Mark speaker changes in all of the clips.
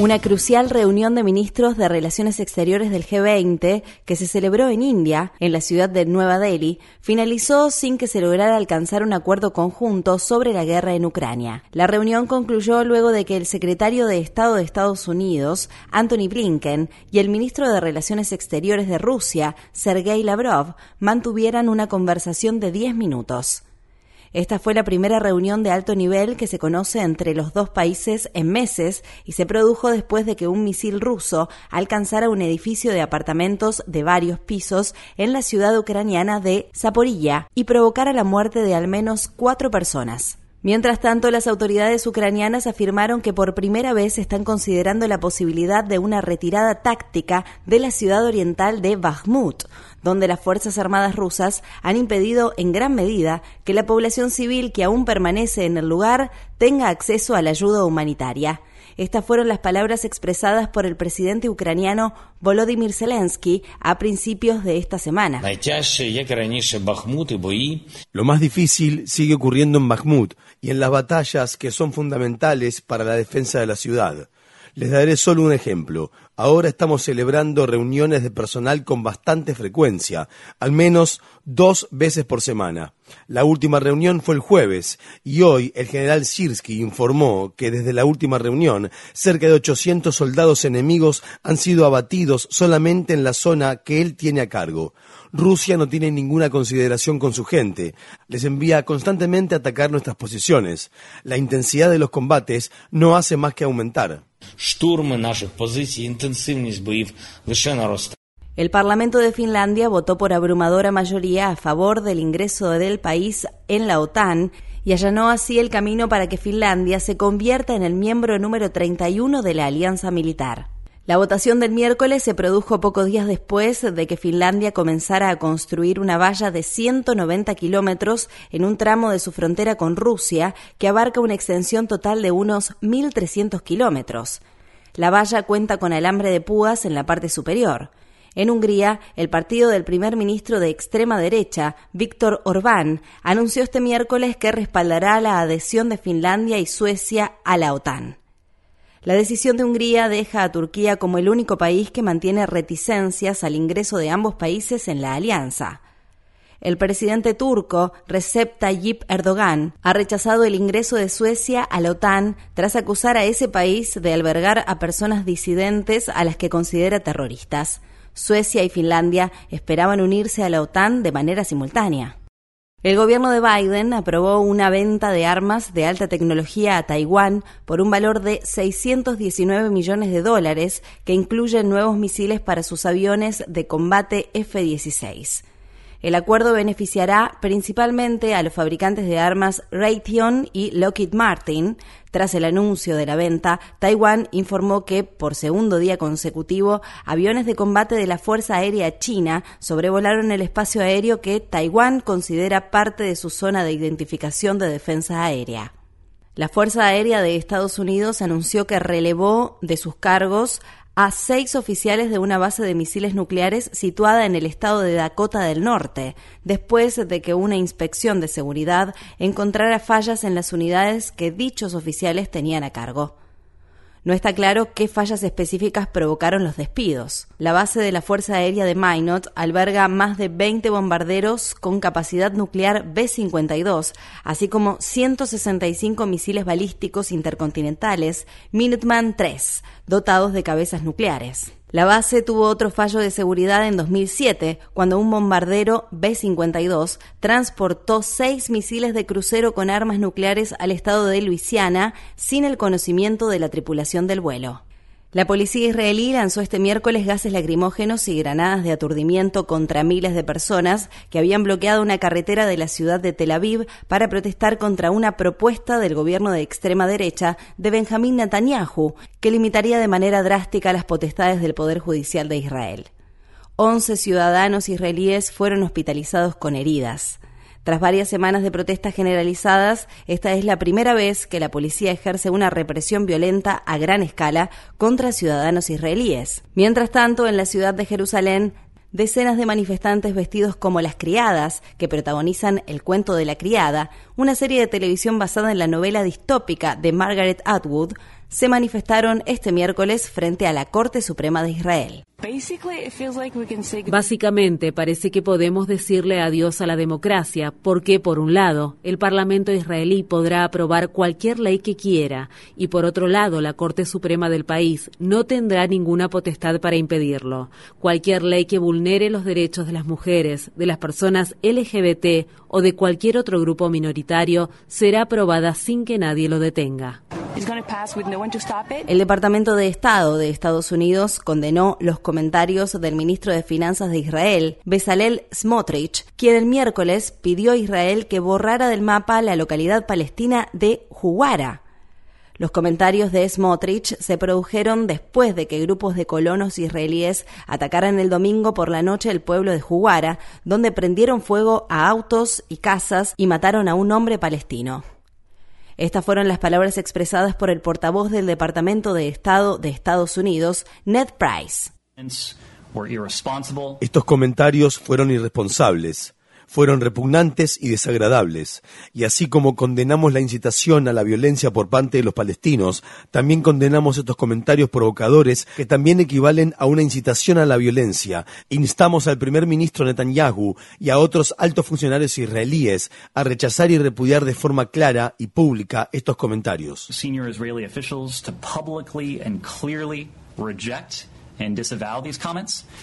Speaker 1: Una crucial reunión de ministros de Relaciones Exteriores del G20 que se celebró en India, en la ciudad de Nueva Delhi, finalizó sin que se lograra alcanzar un acuerdo conjunto sobre la guerra en Ucrania. La reunión concluyó luego de que el secretario de Estado de Estados Unidos, Anthony Blinken, y el ministro de Relaciones Exteriores de Rusia, Sergei Lavrov, mantuvieran una conversación de 10 minutos. Esta fue la primera reunión de alto nivel que se conoce entre los dos países en meses y se produjo después de que un misil ruso alcanzara un edificio de apartamentos de varios pisos en la ciudad ucraniana de Zaporilla y provocara la muerte de al menos cuatro personas. Mientras tanto, las autoridades ucranianas afirmaron que por primera vez están considerando la posibilidad de una retirada táctica de la ciudad oriental de Bakhmut, donde las Fuerzas Armadas rusas han impedido en gran medida que la población civil que aún permanece en el lugar tenga acceso a la ayuda humanitaria. Estas fueron las palabras expresadas por el presidente ucraniano Volodymyr Zelensky a principios de esta semana.
Speaker 2: Lo más difícil sigue ocurriendo en Bakhmut y en las batallas que son fundamentales para la defensa de la ciudad. Les daré solo un ejemplo. Ahora estamos celebrando reuniones de personal con bastante frecuencia, al menos dos veces por semana. La última reunión fue el jueves y hoy el general Sirsky informó que desde la última reunión cerca de 800 soldados enemigos han sido abatidos solamente en la zona que él tiene a cargo. Rusia no tiene ninguna consideración con su gente. Les envía constantemente a atacar nuestras posiciones. La intensidad de los combates no hace más que aumentar.
Speaker 1: El Parlamento de Finlandia votó por abrumadora mayoría a favor del ingreso del país en la OTAN y allanó así el camino para que Finlandia se convierta en el miembro número 31 de la alianza militar. La votación del miércoles se produjo pocos días después de que Finlandia comenzara a construir una valla de 190 kilómetros en un tramo de su frontera con Rusia que abarca una extensión total de unos 1.300 kilómetros. La valla cuenta con alambre de púas en la parte superior. En Hungría, el partido del primer ministro de extrema derecha, Víctor Orbán, anunció este miércoles que respaldará la adhesión de Finlandia y Suecia a la OTAN. La decisión de Hungría deja a Turquía como el único país que mantiene reticencias al ingreso de ambos países en la alianza. El presidente turco Recep Tayyip Erdogan ha rechazado el ingreso de Suecia a la OTAN tras acusar a ese país de albergar a personas disidentes a las que considera terroristas. Suecia y Finlandia esperaban unirse a la OTAN de manera simultánea. El gobierno de Biden aprobó una venta de armas de alta tecnología a Taiwán por un valor de 619 millones de dólares que incluyen nuevos misiles para sus aviones de combate F-16. El acuerdo beneficiará principalmente a los fabricantes de armas Raytheon y Lockheed Martin. Tras el anuncio de la venta, Taiwán informó que, por segundo día consecutivo, aviones de combate de la Fuerza Aérea China sobrevolaron el espacio aéreo que Taiwán considera parte de su zona de identificación de defensa aérea. La Fuerza Aérea de Estados Unidos anunció que relevó de sus cargos a seis oficiales de una base de misiles nucleares situada en el estado de Dakota del Norte, después de que una inspección de seguridad encontrara fallas en las unidades que dichos oficiales tenían a cargo. No está claro qué fallas específicas provocaron los despidos. La base de la Fuerza Aérea de Minot alberga más de 20 bombarderos con capacidad nuclear B-52, así como 165 misiles balísticos intercontinentales Minuteman III, dotados de cabezas nucleares. La base tuvo otro fallo de seguridad en 2007, cuando un bombardero B-52 transportó seis misiles de crucero con armas nucleares al estado de Luisiana sin el conocimiento de la tripulación del vuelo. La policía israelí lanzó este miércoles gases lacrimógenos y granadas de aturdimiento contra miles de personas que habían bloqueado una carretera de la ciudad de Tel Aviv para protestar contra una propuesta del gobierno de extrema derecha de Benjamín Netanyahu, que limitaría de manera drástica las potestades del Poder Judicial de Israel. Once ciudadanos israelíes fueron hospitalizados con heridas. Tras varias semanas de protestas generalizadas, esta es la primera vez que la policía ejerce una represión violenta a gran escala contra ciudadanos israelíes. Mientras tanto, en la ciudad de Jerusalén, decenas de manifestantes vestidos como las criadas, que protagonizan El cuento de la criada, una serie de televisión basada en la novela distópica de Margaret Atwood, se manifestaron este miércoles frente a la Corte Suprema de Israel.
Speaker 3: Básicamente, parece que podemos decirle adiós a la democracia, porque, por un lado, el Parlamento israelí podrá aprobar cualquier ley que quiera, y por otro lado, la Corte Suprema del país no tendrá ninguna potestad para impedirlo. Cualquier ley que vulnere los derechos de las mujeres, de las personas LGBT o de cualquier otro grupo minoritario será aprobada sin que nadie lo detenga.
Speaker 1: El Departamento de Estado de Estados Unidos condenó los comentarios del ministro de Finanzas de Israel, Bezalel Smotrich, quien el miércoles pidió a Israel que borrara del mapa la localidad palestina de Juwara. Los comentarios de Smotrich se produjeron después de que grupos de colonos israelíes atacaran el domingo por la noche el pueblo de Juwara, donde prendieron fuego a autos y casas y mataron a un hombre palestino. Estas fueron las palabras expresadas por el portavoz del Departamento de Estado de Estados Unidos, Ned Price.
Speaker 2: Estos comentarios fueron irresponsables fueron repugnantes y desagradables, y así como condenamos la incitación a la violencia por parte de los palestinos, también condenamos estos comentarios provocadores que también equivalen a una incitación a la violencia. Instamos al primer ministro Netanyahu y a otros altos funcionarios israelíes a rechazar y repudiar de forma clara y pública estos comentarios.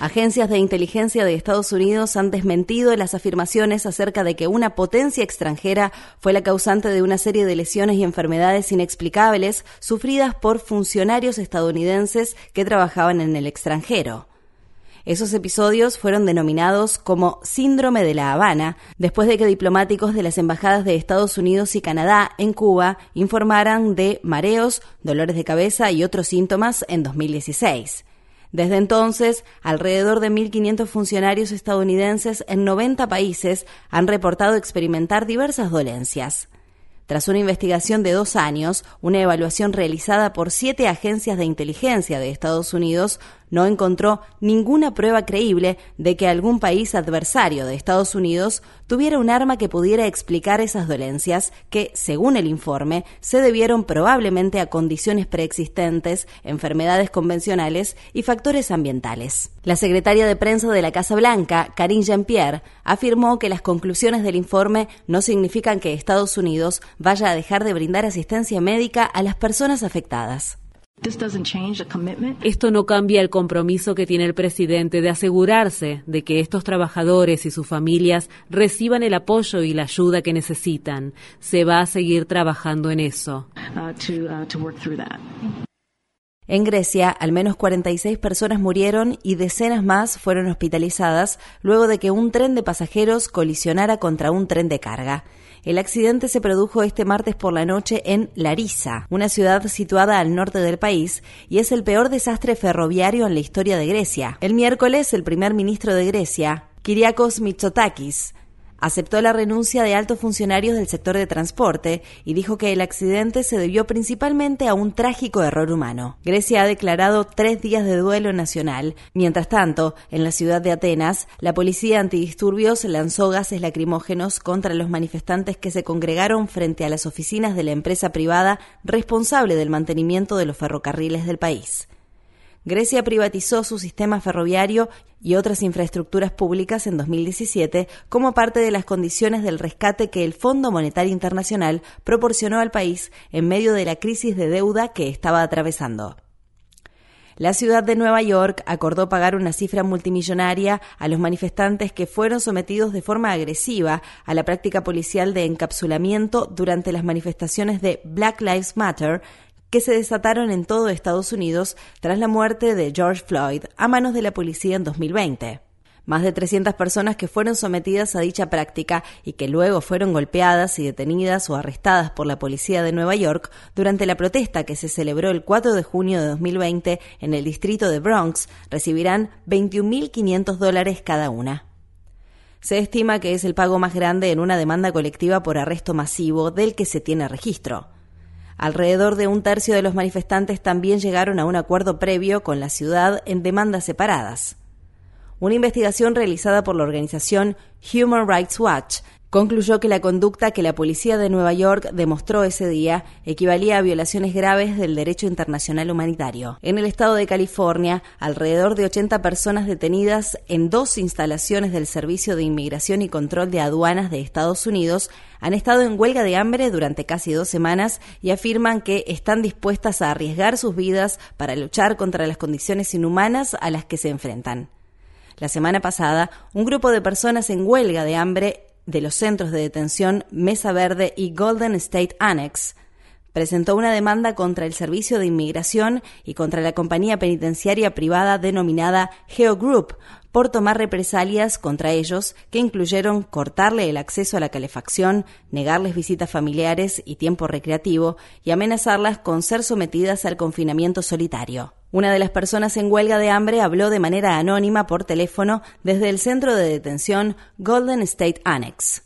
Speaker 1: Agencias de inteligencia de Estados Unidos han desmentido las afirmaciones acerca de que una potencia extranjera fue la causante de una serie de lesiones y enfermedades inexplicables sufridas por funcionarios estadounidenses que trabajaban en el extranjero. Esos episodios fueron denominados como Síndrome de La Habana, después de que diplomáticos de las embajadas de Estados Unidos y Canadá en Cuba informaran de mareos, dolores de cabeza y otros síntomas en 2016. Desde entonces, alrededor de 1.500 funcionarios estadounidenses en 90 países han reportado experimentar diversas dolencias. Tras una investigación de dos años, una evaluación realizada por siete agencias de inteligencia de Estados Unidos no encontró ninguna prueba creíble de que algún país adversario de Estados Unidos tuviera un arma que pudiera explicar esas dolencias que, según el informe, se debieron probablemente a condiciones preexistentes, enfermedades convencionales y factores ambientales. La secretaria de prensa de la Casa Blanca, Karine Jean-Pierre, afirmó que las conclusiones del informe no significan que Estados Unidos vaya a dejar de brindar asistencia médica a las personas afectadas.
Speaker 3: Esto no cambia el compromiso que tiene el presidente de asegurarse de que estos trabajadores y sus familias reciban el apoyo y la ayuda que necesitan. Se va a seguir trabajando en eso. Uh, uh,
Speaker 1: en Grecia, al menos 46 personas murieron y decenas más fueron hospitalizadas luego de que un tren de pasajeros colisionara contra un tren de carga. El accidente se produjo este martes por la noche en Larissa, una ciudad situada al norte del país, y es el peor desastre ferroviario en la historia de Grecia. El miércoles, el primer ministro de Grecia, Kyriakos Mitsotakis, aceptó la renuncia de altos funcionarios del sector de transporte y dijo que el accidente se debió principalmente a un trágico error humano. Grecia ha declarado tres días de duelo nacional. Mientras tanto, en la ciudad de Atenas, la policía antidisturbios lanzó gases lacrimógenos contra los manifestantes que se congregaron frente a las oficinas de la empresa privada responsable del mantenimiento de los ferrocarriles del país. Grecia privatizó su sistema ferroviario y otras infraestructuras públicas en 2017 como parte de las condiciones del rescate que el Fondo Monetario Internacional proporcionó al país en medio de la crisis de deuda que estaba atravesando. La ciudad de Nueva York acordó pagar una cifra multimillonaria a los manifestantes que fueron sometidos de forma agresiva a la práctica policial de encapsulamiento durante las manifestaciones de Black Lives Matter que se desataron en todo Estados Unidos tras la muerte de George Floyd a manos de la policía en 2020. Más de 300 personas que fueron sometidas a dicha práctica y que luego fueron golpeadas y detenidas o arrestadas por la policía de Nueva York durante la protesta que se celebró el 4 de junio de 2020 en el distrito de Bronx recibirán 21.500 dólares cada una. Se estima que es el pago más grande en una demanda colectiva por arresto masivo del que se tiene registro. Alrededor de un tercio de los manifestantes también llegaron a un acuerdo previo con la ciudad en demandas separadas. Una investigación realizada por la organización Human Rights Watch concluyó que la conducta que la policía de Nueva York demostró ese día equivalía a violaciones graves del derecho internacional humanitario. En el estado de California, alrededor de 80 personas detenidas en dos instalaciones del Servicio de Inmigración y Control de Aduanas de Estados Unidos han estado en huelga de hambre durante casi dos semanas y afirman que están dispuestas a arriesgar sus vidas para luchar contra las condiciones inhumanas a las que se enfrentan. La semana pasada, un grupo de personas en huelga de hambre de los centros de detención Mesa Verde y Golden State Annex presentó una demanda contra el Servicio de Inmigración y contra la compañía penitenciaria privada denominada Geo Group por tomar represalias contra ellos que incluyeron cortarle el acceso a la calefacción, negarles visitas familiares y tiempo recreativo y amenazarlas con ser sometidas al confinamiento solitario. Una de las personas en huelga de hambre habló de manera anónima por teléfono desde el centro de detención Golden State Annex.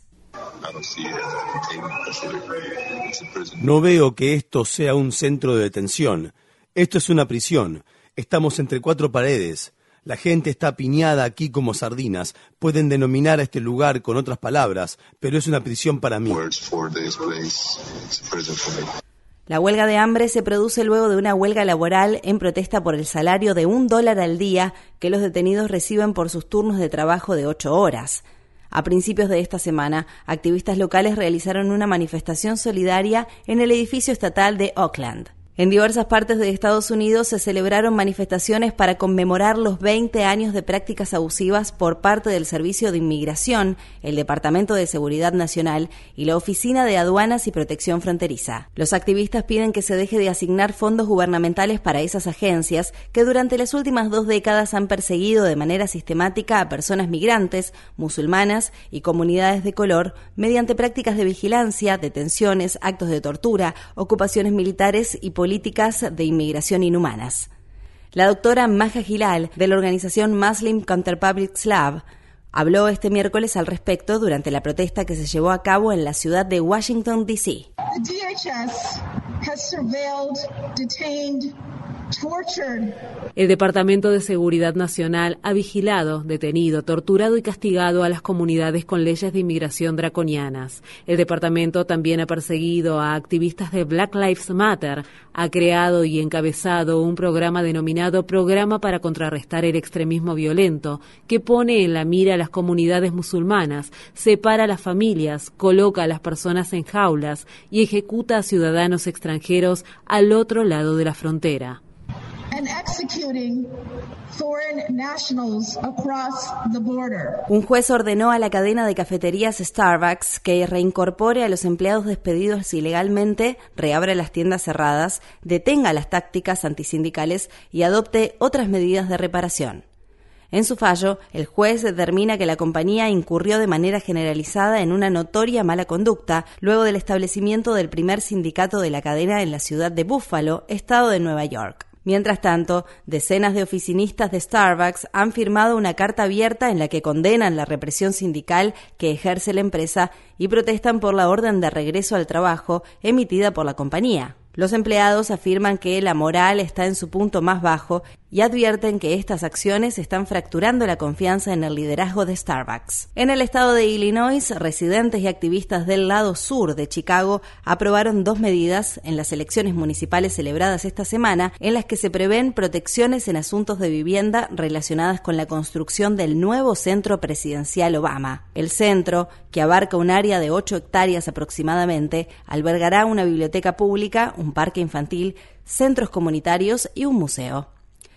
Speaker 2: No veo que esto sea un centro de detención. Esto es una prisión. Estamos entre cuatro paredes. La gente está piñada aquí como sardinas. Pueden denominar a este lugar con otras palabras, pero es una prisión para mí.
Speaker 1: La huelga de hambre se produce luego de una huelga laboral en protesta por el salario de un dólar al día que los detenidos reciben por sus turnos de trabajo de ocho horas. A principios de esta semana, activistas locales realizaron una manifestación solidaria en el edificio estatal de Oakland. En diversas partes de Estados Unidos se celebraron manifestaciones para conmemorar los 20 años de prácticas abusivas por parte del Servicio de Inmigración, el Departamento de Seguridad Nacional y la Oficina de Aduanas y Protección Fronteriza. Los activistas piden que se deje de asignar fondos gubernamentales para esas agencias que durante las últimas dos décadas han perseguido de manera sistemática a personas migrantes, musulmanas y comunidades de color mediante prácticas de vigilancia, detenciones, actos de tortura, ocupaciones militares y políticas políticas de inmigración inhumanas. La doctora Maja Gilal, de la organización Muslim Counter Public habló este miércoles al respecto durante la protesta que se llevó a cabo en la ciudad de Washington, D.C.
Speaker 3: El Departamento de Seguridad Nacional ha vigilado, detenido, torturado y castigado a las comunidades con leyes de inmigración draconianas. El departamento también ha perseguido a activistas de Black Lives Matter, ha creado y encabezado un programa denominado Programa para contrarrestar el extremismo violento, que pone en la mira a las comunidades musulmanas, separa a las familias, coloca a las personas en jaulas y ejecuta a ciudadanos extranjeros al otro lado de la frontera.
Speaker 1: Un juez ordenó a la cadena de cafeterías Starbucks que reincorpore a los empleados despedidos ilegalmente, reabra las tiendas cerradas, detenga las tácticas antisindicales y adopte otras medidas de reparación. En su fallo, el juez determina que la compañía incurrió de manera generalizada en una notoria mala conducta luego del establecimiento del primer sindicato de la cadena en la ciudad de Buffalo, estado de Nueva York. Mientras tanto, decenas de oficinistas de Starbucks han firmado una carta abierta en la que condenan la represión sindical que ejerce la empresa y protestan por la orden de regreso al trabajo emitida por la compañía. Los empleados afirman que la moral está en su punto más bajo y advierten que estas acciones están fracturando la confianza en el liderazgo de Starbucks. En el estado de Illinois, residentes y activistas del lado sur de Chicago aprobaron dos medidas en las elecciones municipales celebradas esta semana en las que se prevén protecciones en asuntos de vivienda relacionadas con la construcción del nuevo centro presidencial Obama. El centro, que abarca un área de 8 hectáreas aproximadamente, albergará una biblioteca pública, un parque infantil, centros comunitarios y un museo.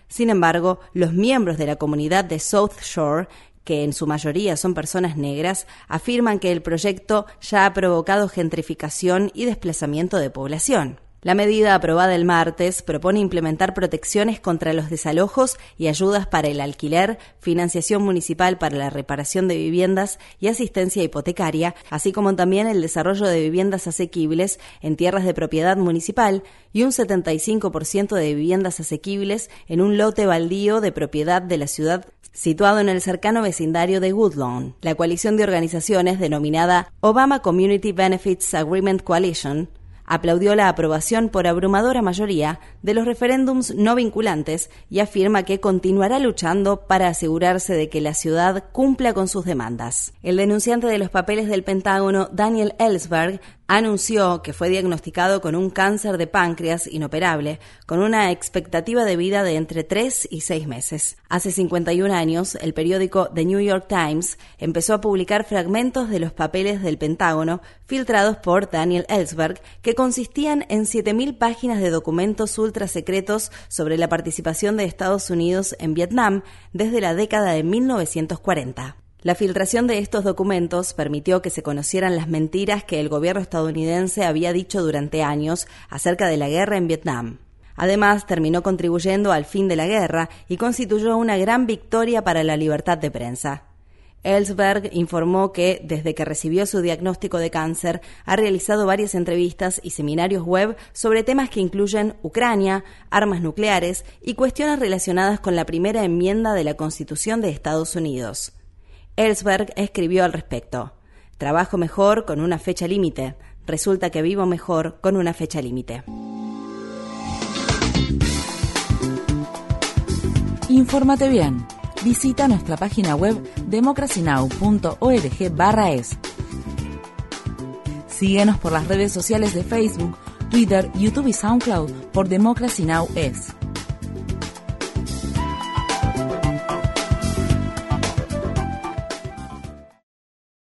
Speaker 1: Sin embargo, los miembros de la comunidad de South Shore que en su mayoría son personas negras, afirman que el proyecto ya ha provocado gentrificación y desplazamiento de población. La medida aprobada el martes propone implementar protecciones contra los desalojos y ayudas para el alquiler, financiación municipal para la reparación de viviendas y asistencia hipotecaria, así como también el desarrollo de viviendas asequibles en tierras de propiedad municipal y un 75% de viviendas asequibles en un lote baldío de propiedad de la ciudad situado en el cercano vecindario de Woodlawn. La coalición de organizaciones denominada Obama Community Benefits Agreement Coalition aplaudió la aprobación por abrumadora mayoría de los referéndums no vinculantes y afirma que continuará luchando para asegurarse de que la ciudad cumpla con sus demandas. El denunciante de los papeles del Pentágono, Daniel Ellsberg, anunció que fue diagnosticado con un cáncer de páncreas inoperable, con una expectativa de vida de entre 3 y 6 meses. Hace 51 años, el periódico The New York Times empezó a publicar fragmentos de los papeles del Pentágono filtrados por Daniel Ellsberg, que consistían en 7.000 páginas de documentos ultra secretos sobre la participación de Estados Unidos en Vietnam desde la década de 1940. La filtración de estos documentos permitió que se conocieran las mentiras que el gobierno estadounidense había dicho durante años acerca de la guerra en Vietnam. Además, terminó contribuyendo al fin de la guerra y constituyó una gran victoria para la libertad de prensa. Ellsberg informó que, desde que recibió su diagnóstico de cáncer, ha realizado varias entrevistas y seminarios web sobre temas que incluyen Ucrania, armas nucleares y cuestiones relacionadas con la primera enmienda de la Constitución de Estados Unidos. Ellsberg escribió al respecto. Trabajo mejor con una fecha límite. Resulta que vivo mejor con una fecha límite.
Speaker 4: Infórmate bien. Visita nuestra página web democracynow.org/es. Síguenos por las redes sociales de Facebook, Twitter, YouTube y SoundCloud por Democracy Now! es.